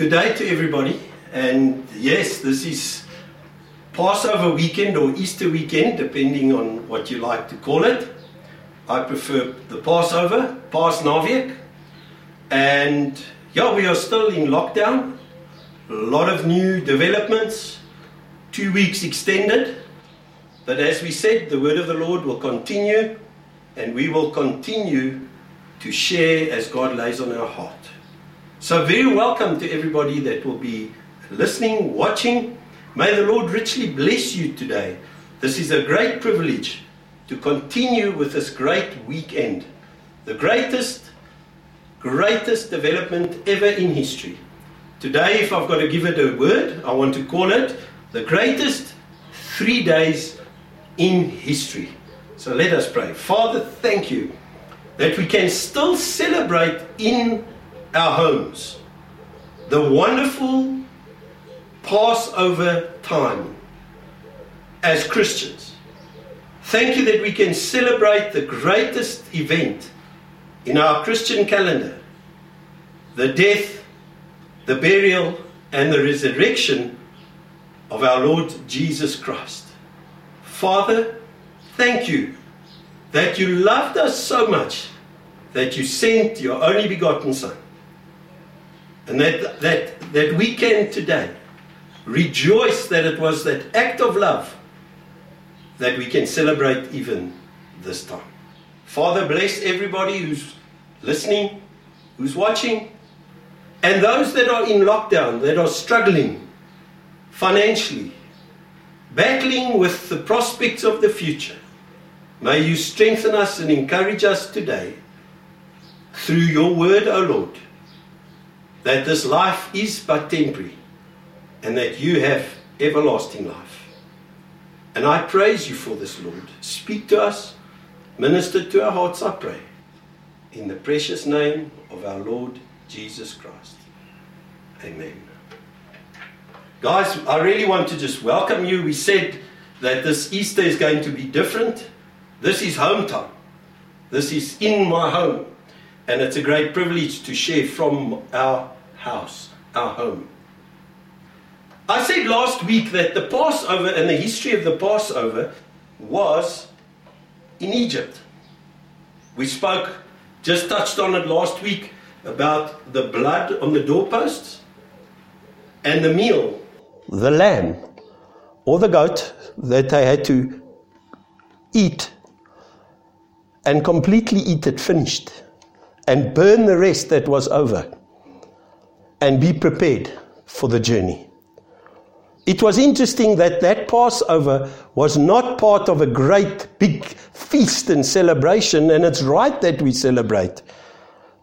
Good day to everybody. And yes, this is Passover weekend or Easter weekend, depending on what you like to call it. I prefer the Passover, Paasnaweek. And yeah, we are still in lockdown. A lot of new developments, two weeks extended. But as we said, the word of the Lord will continue, and we will continue to share as God lays on our heart. So, very welcome to everybody that will be listening, watching. May the Lord richly bless you today. This is a great privilege to continue with this great weekend. The greatest, greatest development ever in history. Today, if I've got to give it a word, I want to call it the greatest three days in history. So let us pray. Father, thank you that we can still celebrate in our homes the wonderful Passover time as Christians. Thank you that we can celebrate the greatest event in our Christian calendar the death, the burial, and the resurrection of our Lord Jesus Christ. Father, thank you that you loved us so much that you sent your only begotten Son. And that, that, that we can today rejoice that it was that act of love that we can celebrate even this time. Father, bless everybody who's listening, who's watching, and those that are in lockdown, that are struggling financially, battling with the prospects of the future. May you strengthen us and encourage us today through your word, O Lord, that this life is but temporary and that you have everlasting life. And I praise you for this, Lord. Speak to us, minister to our hearts, I pray. In the precious name of our Lord Jesus Christ. Amen. Guys, I really want to just welcome you. We said that this Easter is going to be different. This is home time. This is in my home. And it's a great privilege to share from our house, our home. I said last week that the Passover and the history of the Passover was in Egypt. We spoke, just touched on it last week, about the blood on the doorposts and the meal, the lamb or the goat that they had to eat and completely eat it finished and burn the rest that was over and be prepared for the journey. It was interesting that that Passover was not part of a great big feast and celebration, and it's right that we celebrate.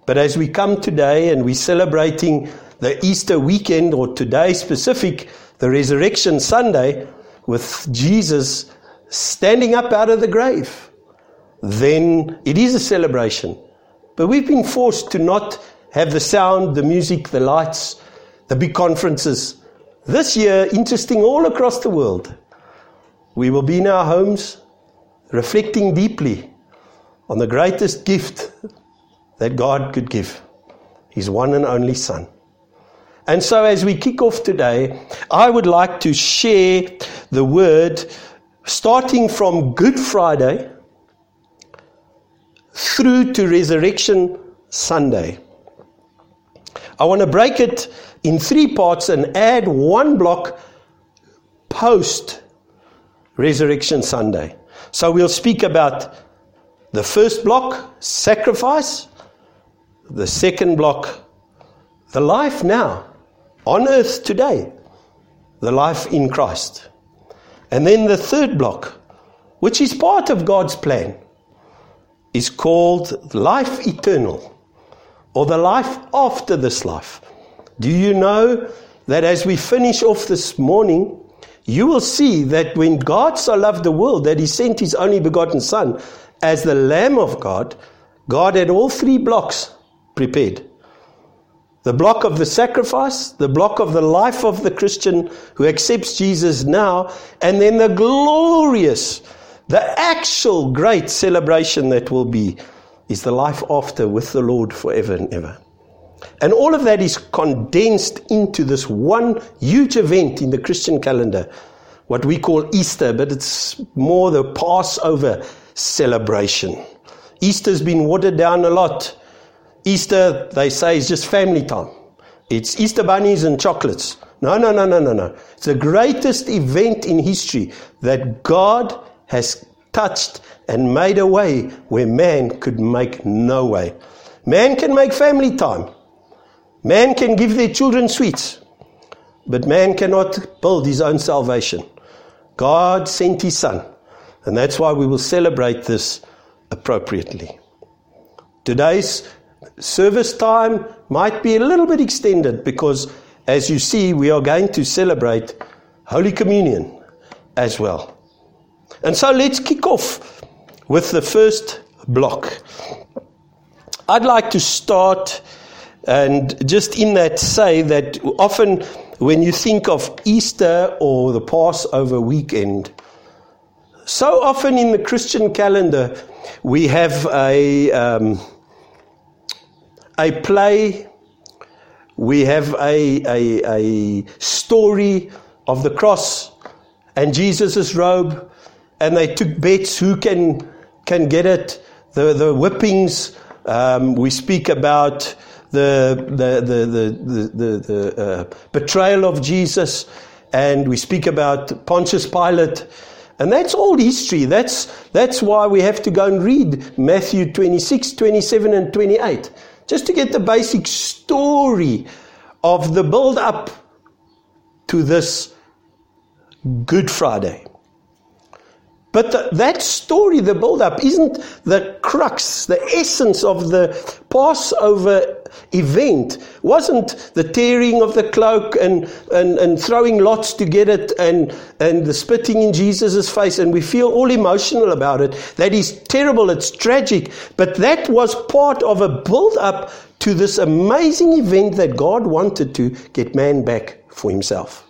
But as we come today and we're celebrating the Easter weekend, or today specific, the Resurrection Sunday, with Jesus standing up out of the grave, then it is a celebration. But we've been forced to not have the sound, the music, the lights, the big conferences. This year, interesting all across the world, we will be in our homes reflecting deeply on the greatest gift that God could give His one and only Son. And so, as we kick off today, I would like to share the word starting from Good Friday through to Resurrection Sunday. I want to break it in three parts and add one block post Resurrection Sunday. So we'll speak about the first block, sacrifice, the second block, the life now, on earth today, the life in Christ. And then the third block, which is part of God's plan is called life eternal or the life after this life. Do you know that as we finish off this morning, you will see that when God so loved the world that he sent his only begotten Son as the Lamb of God, God had all three blocks prepared the block of the sacrifice, the block of the life of the Christian who accepts Jesus now, and then the glorious the actual great celebration that will be is the life after with the Lord forever and ever. And all of that is condensed into this one huge event in the Christian calendar, what we call Easter, but it's more the Passover celebration. Easter's been watered down a lot. Easter, they say, is just family time. It's Easter bunnies and chocolates. No, no, no, no, no, no. It's the greatest event in history that God has touched and made a way where man could make no way. Man can make family time. Man can give their children sweets. But man cannot build his own salvation. God sent his son. And that's why we will celebrate this appropriately. Today's service time might be a little bit extended because, as you see, we are going to celebrate Holy Communion as well. And so let's kick off with the first block. I'd like to start and just in that say that often when you think of Easter or the Passover weekend, so often in the Christian calendar, we have a, um, a play, we have a, a, a story of the cross and Jesus' robe, and they took bets who can, can get it, the, the whippings. Um, we speak about the, the, the, the, the, the uh, betrayal of Jesus, and we speak about Pontius Pilate. And that's all history. That's, that's why we have to go and read Matthew 26, 27, and 28 just to get the basic story of the build up to this Good Friday. But the, that story, the build up, isn't the crux, the essence of the Passover event. Wasn't the tearing of the cloak and, and, and throwing lots to get it and, and the spitting in Jesus' face, and we feel all emotional about it. That is terrible, it's tragic. But that was part of a build up to this amazing event that God wanted to get man back for himself.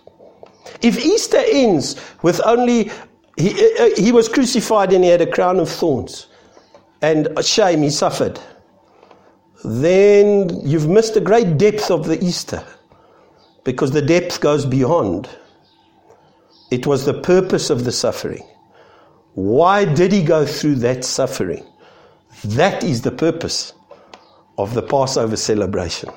If Easter ends with only he, uh, uh, he was crucified and he had a crown of thorns and shame he suffered, then you've missed the great depth of the Easter because the depth goes beyond. It was the purpose of the suffering. Why did he go through that suffering? That is the purpose of the Passover celebration.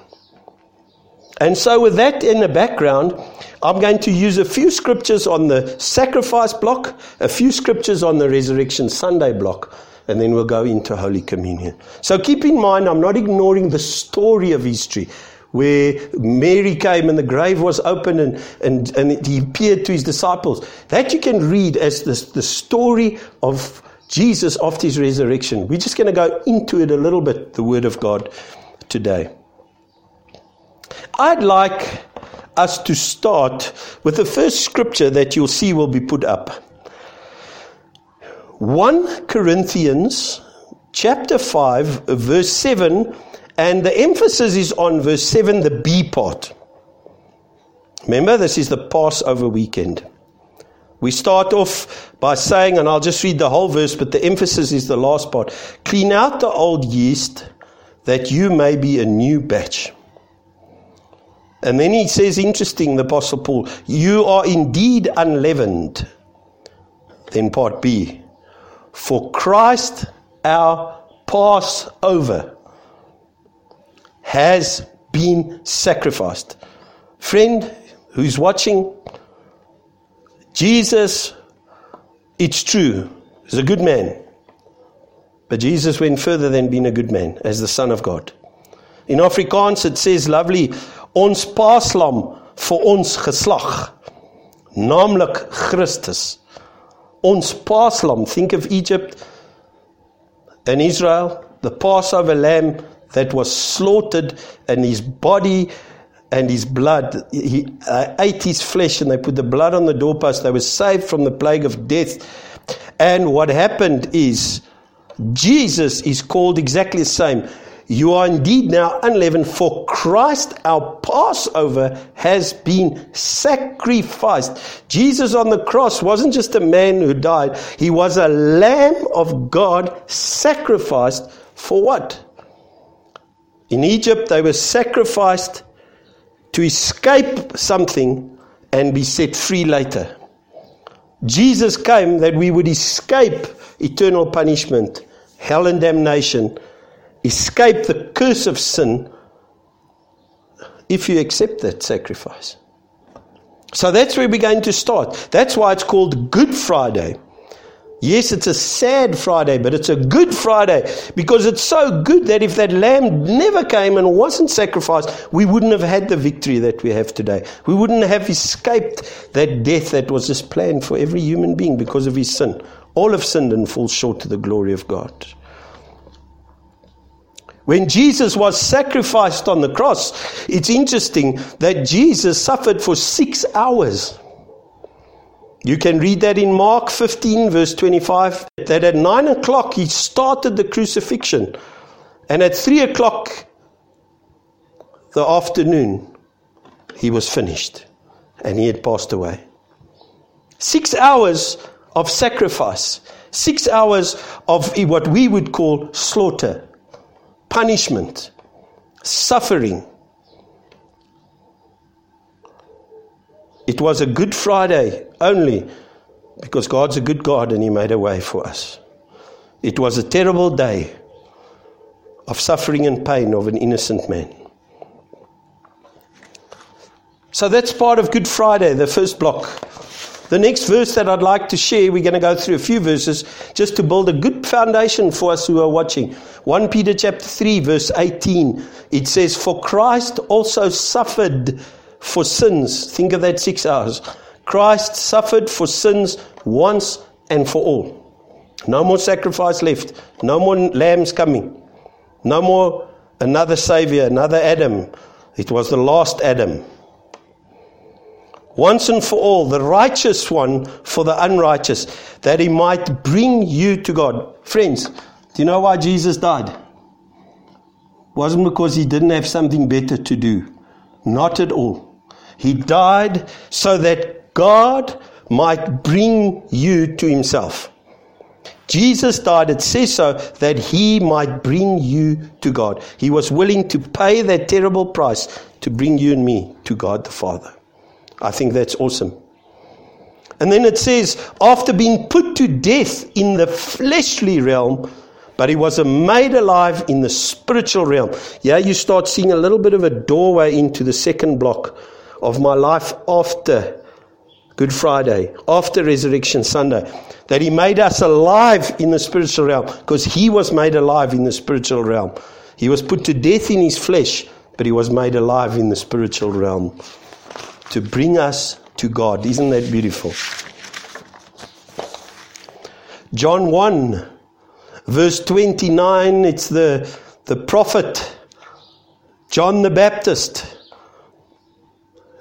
And so, with that in the background, I'm going to use a few scriptures on the sacrifice block, a few scriptures on the Resurrection Sunday block, and then we'll go into Holy Communion. So, keep in mind, I'm not ignoring the story of history where Mary came and the grave was open and, and, and he appeared to his disciples. That you can read as the, the story of Jesus after his resurrection. We're just going to go into it a little bit, the Word of God, today. I'd like us to start with the first scripture that you'll see will be put up. 1 Corinthians chapter 5, verse 7, and the emphasis is on verse 7, the B part. Remember, this is the Passover weekend. We start off by saying, and I'll just read the whole verse, but the emphasis is the last part clean out the old yeast that you may be a new batch. And then he says, interesting, the Apostle Paul, you are indeed unleavened. Then part B, for Christ our Passover has been sacrificed. Friend who's watching, Jesus, it's true, is a good man. But Jesus went further than being a good man as the Son of God. In Afrikaans, it says lovely, ons paaslam vir ons geslag, naamlik Christus. Ons paaslam, think of Egypt and Israel, the Passover lamb that was slaughtered and his body and his blood. He uh, ate his flesh and they put the blood on the doorpost. They were saved from the plague of death. And what happened is Jesus is called exactly the same. You are indeed now unleavened, for Christ our Passover has been sacrificed. Jesus on the cross wasn't just a man who died, he was a Lamb of God sacrificed for what? In Egypt, they were sacrificed to escape something and be set free later. Jesus came that we would escape eternal punishment, hell and damnation, escape the curse of sin if you accept that sacrifice. So that's where we're going to start. That's why it's called Good Friday. Yes, it's a sad Friday, but it's a good Friday because it's so good that if that lamb never came and wasn't sacrificed, we wouldn't have had the victory that we have today. We wouldn't have escaped that death that was just planned for every human being because of his sin. All have sinned and fall short to the glory of God. When Jesus was sacrificed on the cross, it's interesting that Jesus suffered for six hours. You can read that in Mark 15, verse 25, that at 9 o'clock he started the crucifixion. And at 3 o'clock the afternoon, he was finished and he had passed away. Six hours of sacrifice, six hours of what we would call slaughter, punishment, suffering. It was a Good Friday only because God's a good God and He made a way for us. It was a terrible day of suffering and pain of an innocent man. So that's part of Good Friday, the first block. The next verse that I'd like to share, we're going to go through a few verses just to build a good foundation for us who are watching. 1 Peter chapter 3 verse 18. It says, For Christ also suffered for sins. Think of that six hours. Christ suffered for sins once and for all. No more sacrifice left. No more lambs coming. No more another Savior, another Adam. It was the last Adam. Once and for all, the righteous one for the unrighteous, that he might bring you to God. Friends, do you know why Jesus died? It wasn't because he didn't have something better to do. Not at all. He died so that God might bring you to himself. Jesus died, it says so, that he might bring you to God. He was willing to pay that terrible price to bring you and me to God the Father. I think that's awesome. And then it says, after being put to death in the fleshly realm, but he was made alive in the spiritual realm. Yeah, you start seeing a little bit of a doorway into the second block of my life after Good Friday, after Resurrection Sunday, that He made us alive in the spiritual realm because He was made alive in the spiritual realm. He was put to death in His flesh, but He was made alive in the spiritual realm to bring us to God. Isn't that beautiful? John 1, verse 29, it's the, the prophet John the Baptist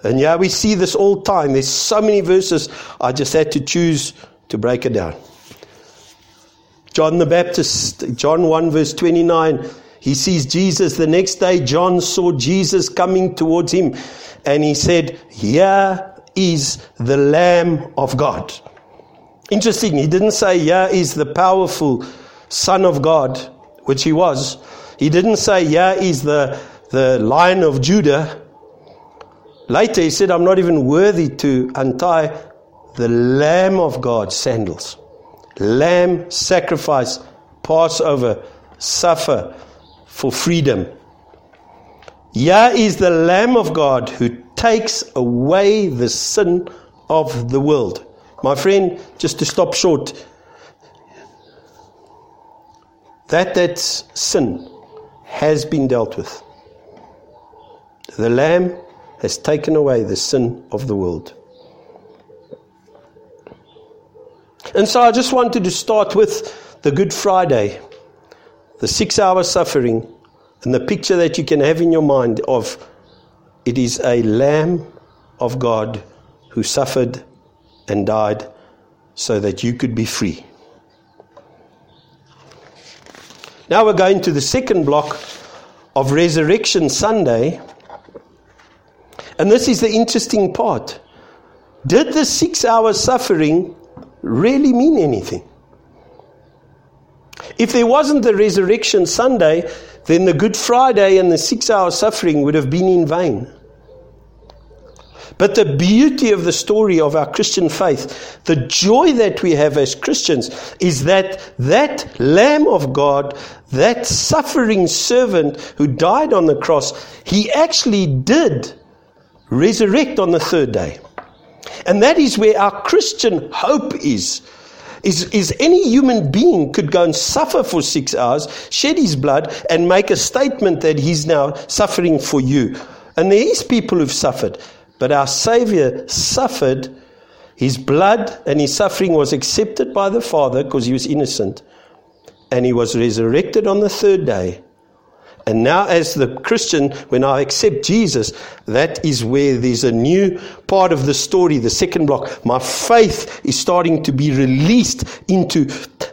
and yeah, we see this all time. There's so many verses. I just had to choose to break it down. John the Baptist, John 1 verse 29, he sees Jesus. The next day, John saw Jesus coming towards him and he said, Here is the Lamb of God. Interesting. He didn't say, Here is the powerful Son of God, which he was. He didn't say, Here is the, the Lion of Judah, Later he said, I'm not even worthy to untie the Lamb of God sandals. Lamb, sacrifice, Passover, suffer for freedom. Yah is the Lamb of God who takes away the sin of the world. My friend, just to stop short, that that sin has been dealt with. The Lamb has taken away the sin of the world. And so I just wanted to start with the Good Friday, the six hour suffering, and the picture that you can have in your mind of it is a Lamb of God who suffered and died so that you could be free. Now we're going to the second block of Resurrection Sunday. And this is the interesting part. Did the six hour suffering really mean anything? If there wasn't the resurrection Sunday, then the Good Friday and the six hour suffering would have been in vain. But the beauty of the story of our Christian faith, the joy that we have as Christians, is that that Lamb of God, that suffering servant who died on the cross, he actually did resurrect on the third day. And that is where our Christian hope is. Is, is any human being could go and suffer for six hours, shed his blood, and make a statement that he's now suffering for you. And there is people who've suffered. But our Savior suffered. His blood and his suffering was accepted by the Father because he was innocent. And he was resurrected on the third day. And now, as the Christian, when I accept Jesus, that is where there's a new part of the story, the second block. My faith is starting to be released into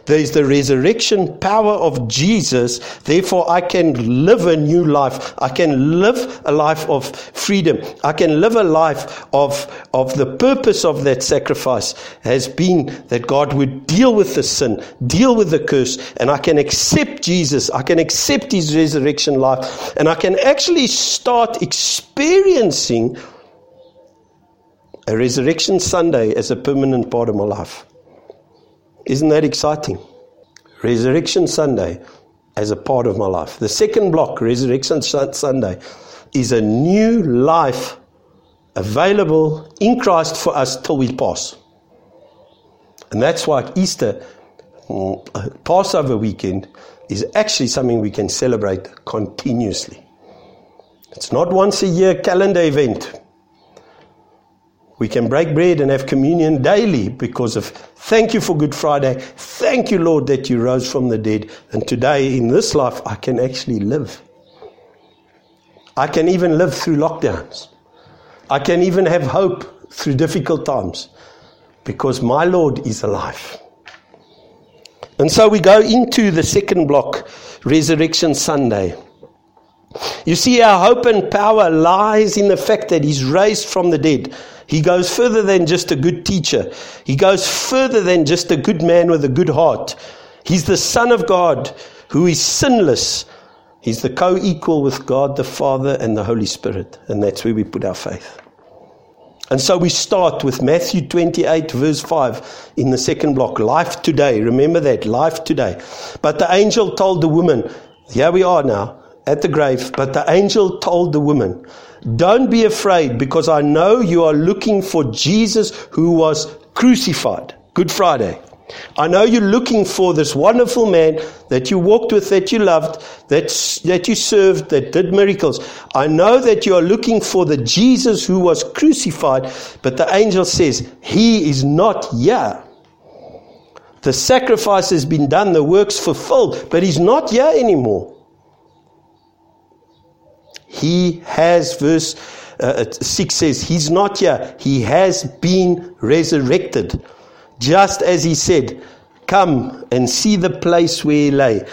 there's the resurrection power of Jesus. Therefore, I can live a new life. I can live a life of freedom. I can live a life of, of the purpose of that sacrifice has been that God would deal with the sin, deal with the curse, and I can accept Jesus. I can accept his resurrection life, and I can actually start experiencing a resurrection Sunday as a permanent part of my life. Isn't that exciting? Resurrection Sunday as a part of my life. The second block, Resurrection Sunday, is a new life available in Christ for us till we pass. And that's why Easter, mm, Passover weekend, is actually something we can celebrate continuously. It's not once a year calendar event. We can break bread and have communion daily because of thank you for Good Friday. Thank you, Lord, that you rose from the dead. And today, in this life, I can actually live. I can even live through lockdowns. I can even have hope through difficult times because my Lord is alive. And so we go into the second block, Resurrection Sunday. You see, our hope and power lies in the fact that He's raised from the dead. He goes further than just a good teacher. He goes further than just a good man with a good heart. He's the Son of God who is sinless. He's the co equal with God the Father and the Holy Spirit. And that's where we put our faith. And so we start with Matthew 28, verse 5, in the second block. Life today. Remember that. Life today. But the angel told the woman, here we are now at the grave. But the angel told the woman, don't be afraid because I know you are looking for Jesus who was crucified. Good Friday. I know you're looking for this wonderful man that you walked with, that you loved, that, that you served, that did miracles. I know that you are looking for the Jesus who was crucified, but the angel says, He is not here. The sacrifice has been done, the work's fulfilled, but He's not here anymore. He has, verse uh, 6 says, He's not here. He has been resurrected. Just as He said, Come and see the place where He lay.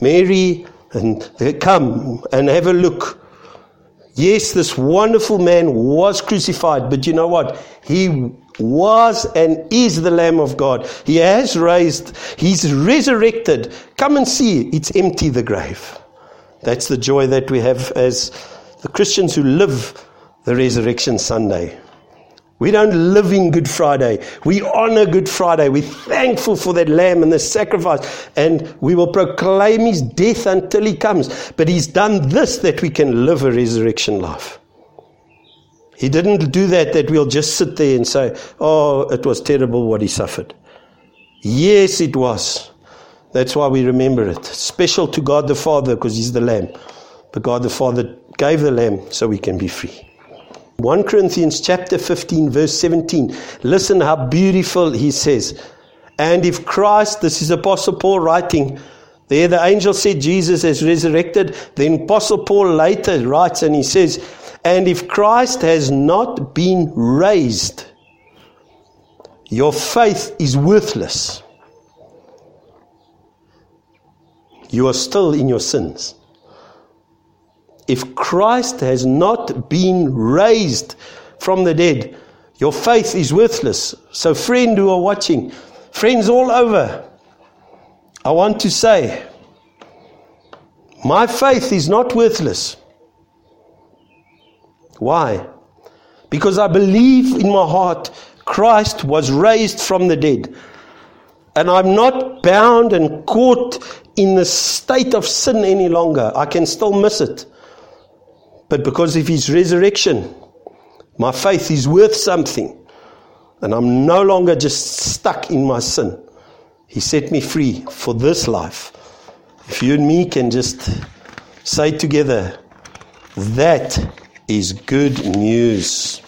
Mary, and uh, come and have a look. Yes, this wonderful man was crucified, but you know what? He was and is the Lamb of God. He has raised, He's resurrected. Come and see. It's empty, the grave. That's the joy that we have as the Christians who live the Resurrection Sunday. We don't live in Good Friday. We honor Good Friday. We're thankful for that lamb and the sacrifice. And we will proclaim his death until he comes. But he's done this that we can live a resurrection life. He didn't do that that we'll just sit there and say, oh, it was terrible what he suffered. Yes, it was. That's why we remember it. Special to God the Father because He's the Lamb. But God the Father gave the Lamb so we can be free. 1 Corinthians chapter 15, verse 17. Listen how beautiful he says. And if Christ, this is Apostle Paul writing, there the angel said Jesus has resurrected. Then Apostle Paul later writes and he says, And if Christ has not been raised, your faith is worthless. You are still in your sins. If Christ has not been raised from the dead, your faith is worthless. So, friend who are watching, friends all over, I want to say, my faith is not worthless. Why? Because I believe in my heart Christ was raised from the dead. And I'm not bound and caught in the state of sin any longer. I can still miss it. But because of his resurrection, my faith is worth something. And I'm no longer just stuck in my sin. He set me free for this life. If you and me can just say together, that is good news.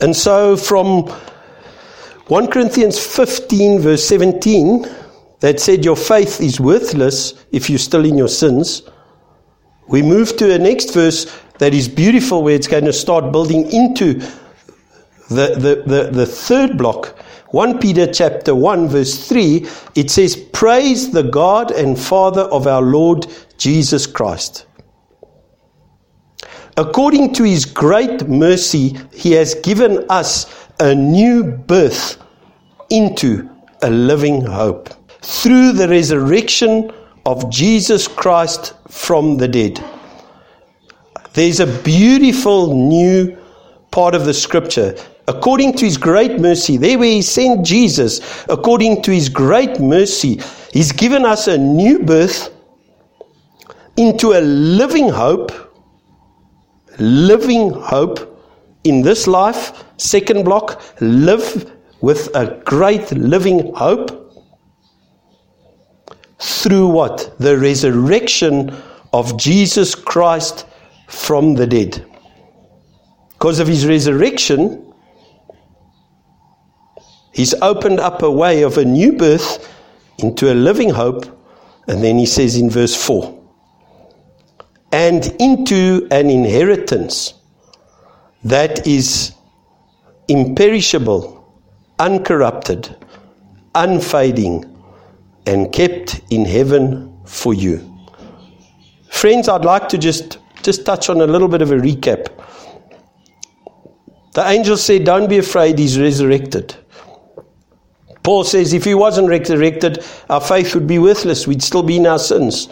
And so from 1 Corinthians 15, verse 17, that said your faith is worthless if you're still in your sins, we move to a next verse that is beautiful where it's going to start building into the, the, the, the third block 1 Peter chapter 1 verse 3, it says, Praise the God and Father of our Lord Jesus Christ. According to his great mercy, he has given us a new birth into a living hope through the resurrection of Jesus Christ from the dead. There's a beautiful new part of the scripture according to his great mercy, there where he sent Jesus, according to his great mercy, he's given us a new birth into a living hope, living hope in this life. Second block, live with a great living hope. Through what? The resurrection of Jesus Christ from the dead. Because of his resurrection, He's opened up a way of a new birth into a living hope. And then he says in verse 4 and into an inheritance that is imperishable, uncorrupted, unfading, and kept in heaven for you. Friends, I'd like to just, just touch on a little bit of a recap. The angel said, Don't be afraid, he's resurrected. Paul says if he wasn't resurrected, our faith would be worthless. We'd still be in our sins.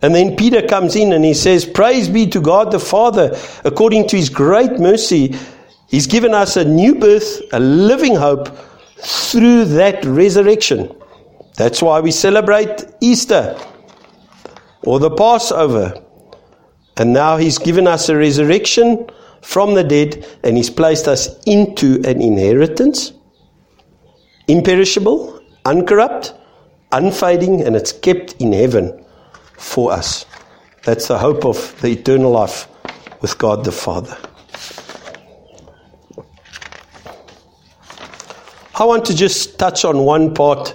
And then Peter comes in and he says, Praise be to God the Father. According to his great mercy, he's given us a new birth, a living hope through that resurrection. That's why we celebrate Easter or the Passover. And now he's given us a resurrection from the dead and he's placed us into an inheritance imperishable, uncorrupt, unfading, and it's kept in heaven for us. That's the hope of the eternal life with God the Father. I want to just touch on one part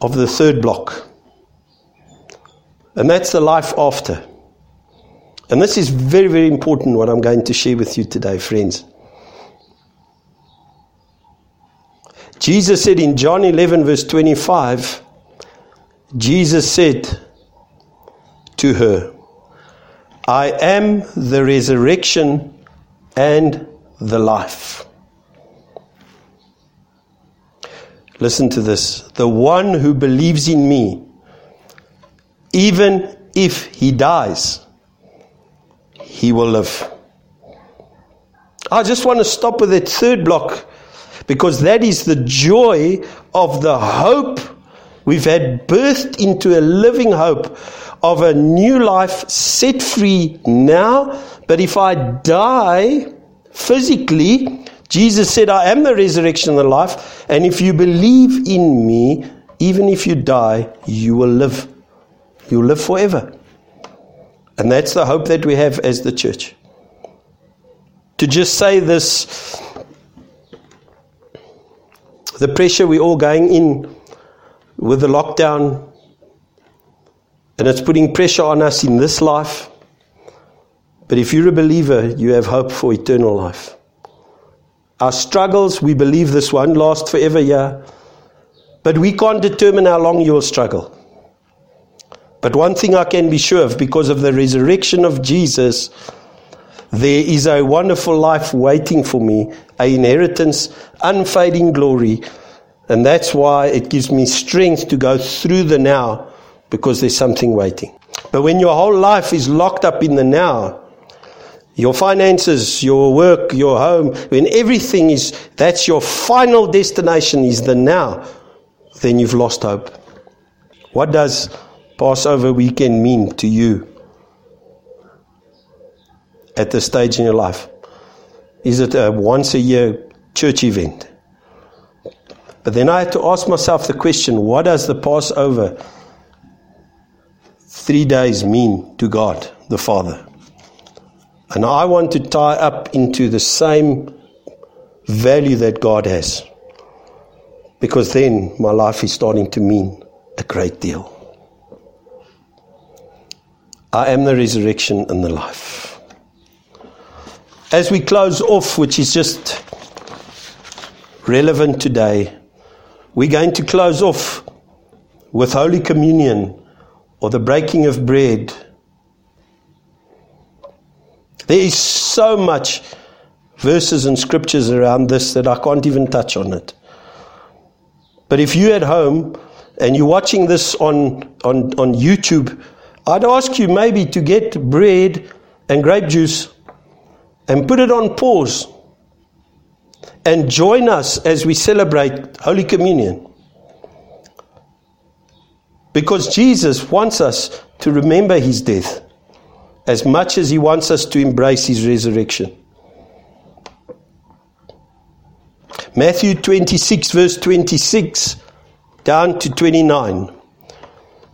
of the third block, and that's the life after. And this is very, very important what I'm going to share with you today, friends. Jesus said in John 11, verse 25, Jesus said to her, I am the resurrection and the life. Listen to this. The one who believes in me, even if he dies, he will live. I just want to stop with that third block because that is the joy of the hope we've had birthed into a living hope of a new life set free now. But if I die physically, Jesus said, I am the resurrection and the life. And if you believe in me, even if you die, you will live. You'll live forever. And that's the hope that we have as the church. To just say this the pressure we're all going in with the lockdown, and it's putting pressure on us in this life. But if you're a believer, you have hope for eternal life. Our struggles, we believe this won't last forever, yeah. But we can't determine how long you will struggle. But one thing I can be sure of because of the resurrection of Jesus, there is a wonderful life waiting for me, an inheritance, unfading glory, And that's why it gives me strength to go through the now because there's something waiting. But when your whole life is locked up in the now, your finances, your work, your home, when everything is, that's your final destination is the now, then you've lost hope. What does Passover weekend mean to you at this stage in your life? Is it a once a year church event? But then I had to ask myself the question what does the Passover three days mean to God the Father? And I want to tie up into the same value that God has. Because then my life is starting to mean a great deal. I am the resurrection and the life. As we close off, which is just relevant today, we're going to close off with Holy Communion or the breaking of bread there is so much verses and scriptures around this that I can't even touch on it. But if you're at home and you're watching this on, on, on YouTube, I'd ask you maybe to get bread and grape juice and put it on pause and join us as we celebrate Holy Communion. Because Jesus wants us to remember his death as much as He wants us to embrace His resurrection. Matthew 26, verse 26 down to 29.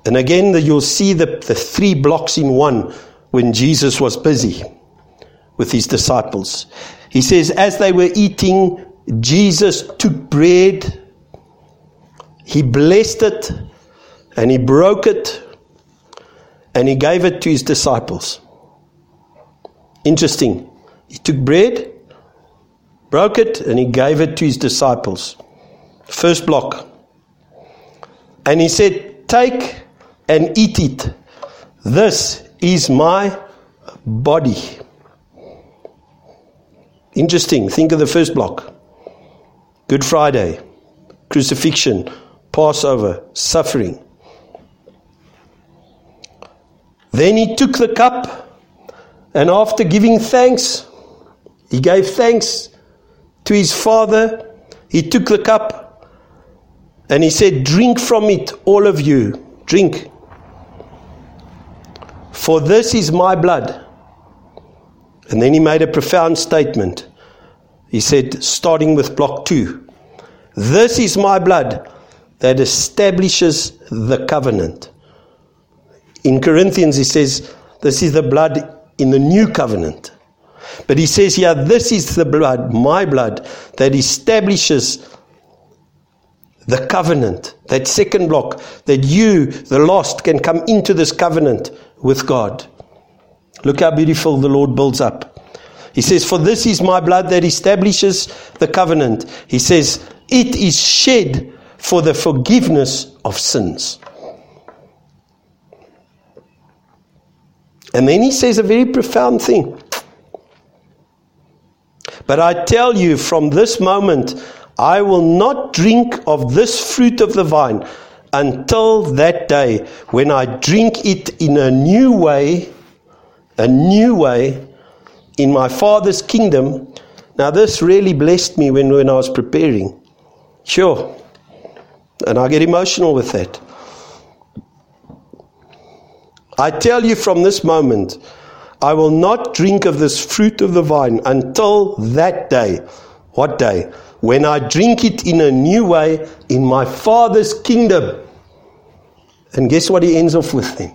And again, you'll see the, the three blocks in one when Jesus was busy with his disciples. He says, As they were eating, Jesus took bread, he blessed it, and he broke it, and he gave it to his disciples. Interesting. He took bread, broke it, and he gave it to his disciples. First block. And he said, Take and eat it. This is my body. Interesting. Think of the first block Good Friday, crucifixion, Passover, suffering. Then he took the cup and after giving thanks, he gave thanks to his father. He took the cup and he said, Drink from it, all of you. Drink. For this is my blood. And then he made a profound statement. He said, starting with block two, This is my blood that establishes the covenant. In Corinthians, he says, This is the blood in the new covenant. But he says here, this is the blood, my blood, that establishes the covenant, that second block, that you, the lost, can come into this covenant with God. Look how beautiful the Lord builds up. He says, For this is my blood that establishes the covenant. He says, It is shed for the forgiveness of sins. And then he says a very profound thing. But I tell you, from this moment, I will not drink of this fruit of the vine until that day when I drink it in a new way, a new way in my Father's kingdom. Now, this really blessed me when, when I was preparing. Sure. And I get emotional with that. I tell you from this moment, I will not drink of this fruit of the vine until that day. What day? When I drink it in a new way in my Father's kingdom. And guess what he ends off with then?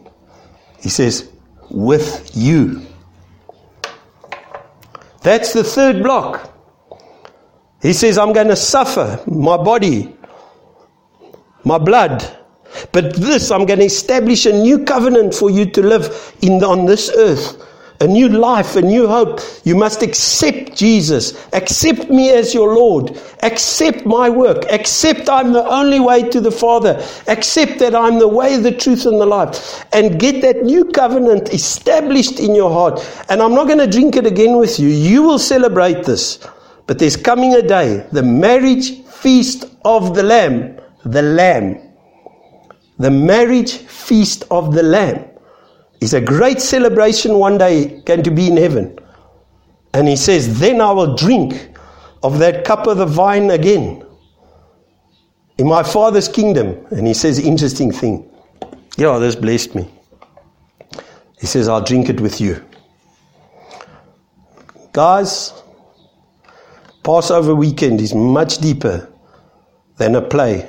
He says, with you. That's the third block. He says, I'm going to suffer my body, my blood, but this, I'm going to establish a new covenant for you to live in on this earth. A new life, a new hope. You must accept Jesus. Accept me as your Lord. Accept my work. Accept I'm the only way to the Father. Accept that I'm the way, the truth, and the life. And get that new covenant established in your heart. And I'm not going to drink it again with you. You will celebrate this. But there's coming a day, the marriage feast of the Lamb. The Lamb. The marriage feast of the Lamb is a great celebration one day going to be in heaven. And he says, Then I will drink of that cup of the vine again in my father's kingdom. And he says, Interesting thing. Yeah, this blessed me. He says, I'll drink it with you. Guys, Passover weekend is much deeper than a play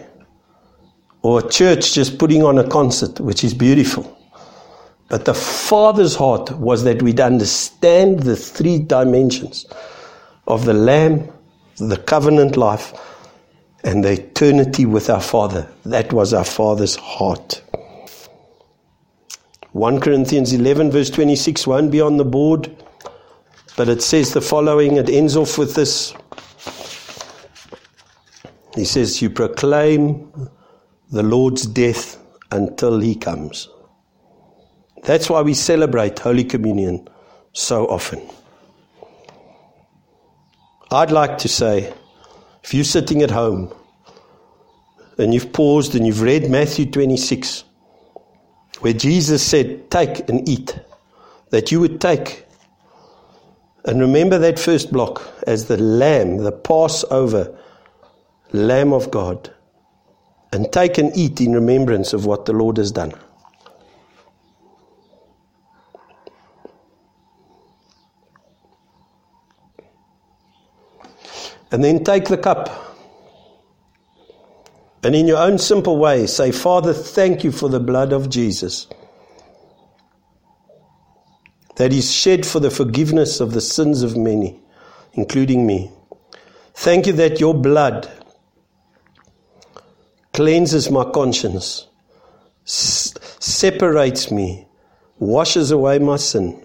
or a church just putting on a concert, which is beautiful. But the Father's heart was that we'd understand the three dimensions of the Lamb, the covenant life, and the eternity with our Father. That was our Father's heart. 1 Corinthians 11, verse 26, won't be on the board, but it says the following. It ends off with this. He says, You proclaim the Lord's death until he comes. That's why we celebrate Holy Communion so often. I'd like to say, if you're sitting at home and you've paused and you've read Matthew 26, where Jesus said, Take and eat, that you would take and remember that first block as the Lamb, the Passover Lamb of God, and take and eat in remembrance of what the Lord has done. And then take the cup. And in your own simple way, say, Father, thank you for the blood of Jesus that is shed for the forgiveness of the sins of many, including me. Thank you that your blood cleanses my conscience, s- separates me, washes away my sin.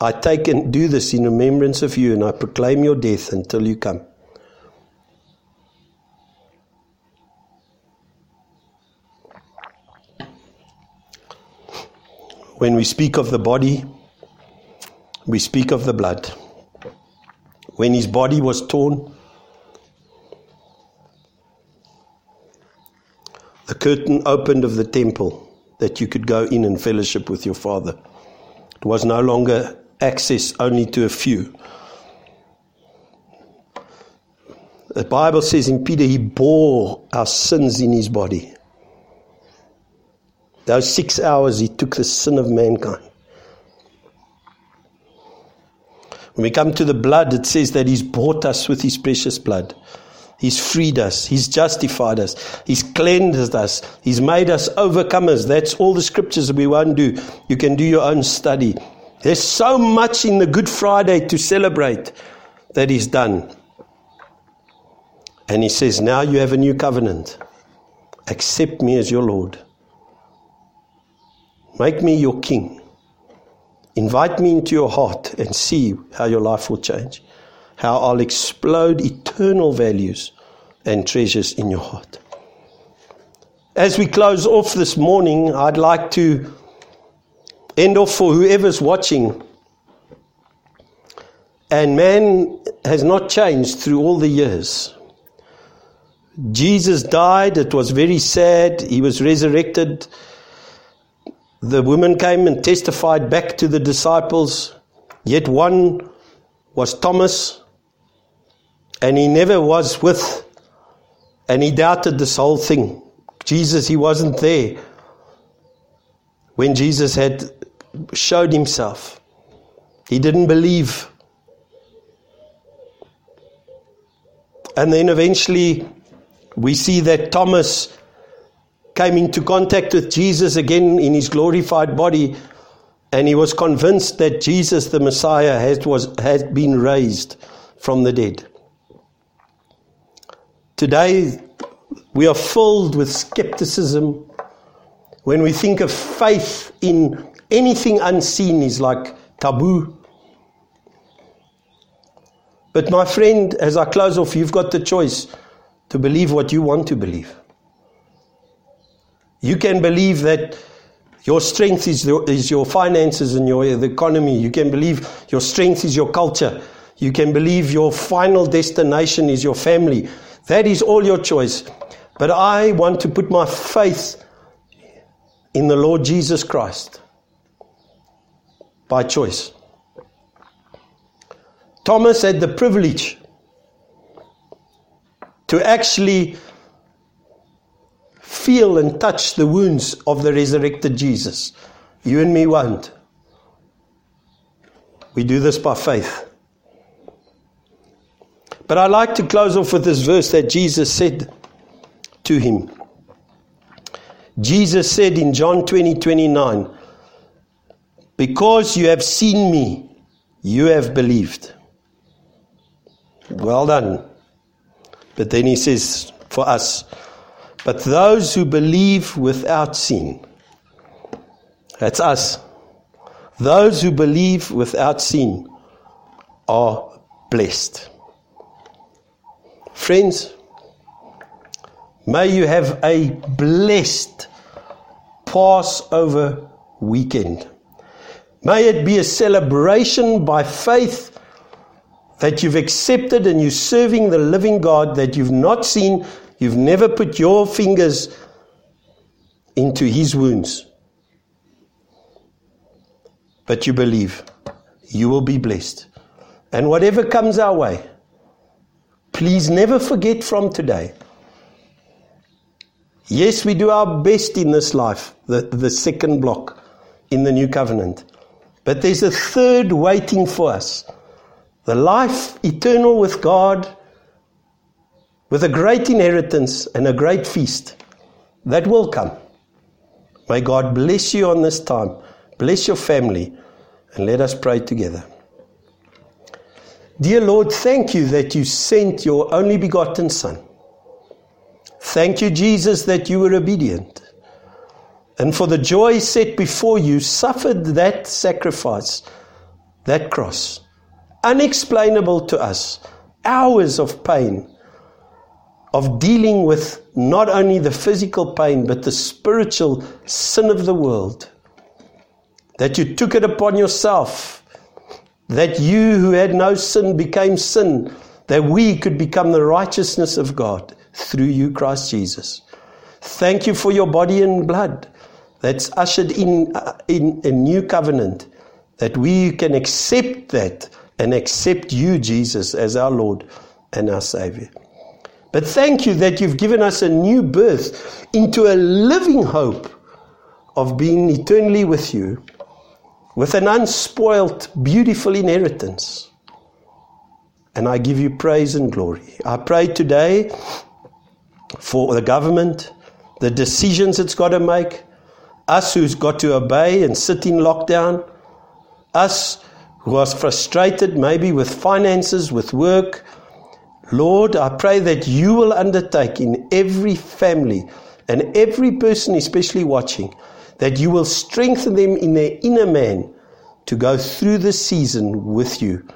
I take and do this in remembrance of you, and I proclaim your death until you come. When we speak of the body, we speak of the blood. When his body was torn, the curtain opened of the temple that you could go in and fellowship with your Father. It was no longer access only to a few. The Bible says in Peter, he bore our sins in his body. Those six hours, he took the sin of mankind. When we come to the blood, it says that he's bought us with his precious blood. He's freed us. He's justified us. He's cleansed us. He's made us overcomers. That's all the scriptures we won't do. You can do your own study. There's so much in the Good Friday to celebrate that He's done. And He says, Now you have a new covenant. Accept me as your Lord. Make me your king. Invite me into your heart and see how your life will change. How I'll explode eternal values and treasures in your heart. As we close off this morning, I'd like to end off for whoever's watching. And man has not changed through all the years. Jesus died, it was very sad. He was resurrected the woman came and testified back to the disciples, yet one was Thomas, and he never was with, and he doubted this whole thing. Jesus, he wasn't there when Jesus had showed himself. He didn't believe. And then eventually we see that Thomas came into contact with Jesus again in his glorified body, and he was convinced that Jesus, the Messiah, has, was, had been raised from the dead. Today, we are filled with skepticism. When we think of faith in anything unseen is like taboo. But my friend, as I close off, you've got the choice to believe what you want to believe. You can believe that your strength is, is your finances and your the economy. You can believe your strength is your culture. You can believe your final destination is your family. That is all your choice. But I want to put my faith in the Lord Jesus Christ by choice. Thomas had the privilege to actually feel and touch the wounds of the resurrected Jesus. You and me won't. We do this by faith. But I like to close off with this verse that Jesus said to him. Jesus said in John 20 29, Because you have seen me, you have believed. Well done. But then he says for us, But those who believe without sin, that's us. Those who believe without sin are blessed. Friends, may you have a blessed Passover weekend. May it be a celebration by faith that you've accepted and you're serving the living God that you've not seen, you've never put your fingers into his wounds. But you believe you will be blessed. And whatever comes our way, Please never forget from today. Yes, we do our best in this life, the, the second block in the new covenant. But there's a third waiting for us the life eternal with God, with a great inheritance and a great feast that will come. May God bless you on this time, bless your family, and let us pray together. Dear Lord, thank you that you sent your only begotten Son. Thank you, Jesus, that you were obedient. And for the joy set before you, suffered that sacrifice, that cross. Unexplainable to us. Hours of pain, of dealing with not only the physical pain, but the spiritual sin of the world. That you took it upon yourself that you who had no sin became sin, that we could become the righteousness of God through you, Christ Jesus. Thank you for your body and blood that's ushered in, uh, in a new covenant, that we can accept that and accept you, Jesus, as our Lord and our Savior. But thank you that you've given us a new birth into a living hope of being eternally with you with an unspoilt, beautiful inheritance. And I give you praise and glory. I pray today for the government, the decisions it's got to make, us who's got to obey and sit in lockdown, us who are frustrated maybe with finances, with work. Lord, I pray that you will undertake in every family and every person, especially watching, that you will strengthen them in their inner man to go through this season with you,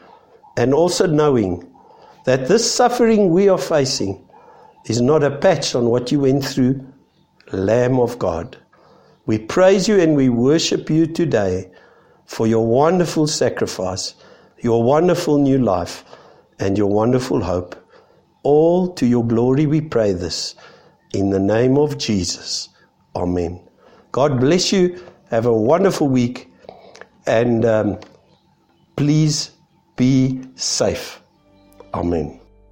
and also knowing that this suffering we are facing is not a patch on what you went through, Lamb of God. We praise you and we worship you today for your wonderful sacrifice, your wonderful new life, and your wonderful hope. All to your glory we pray this. In the name of Jesus. Amen. God bless you. Have a wonderful week. And um, please be safe. Amen.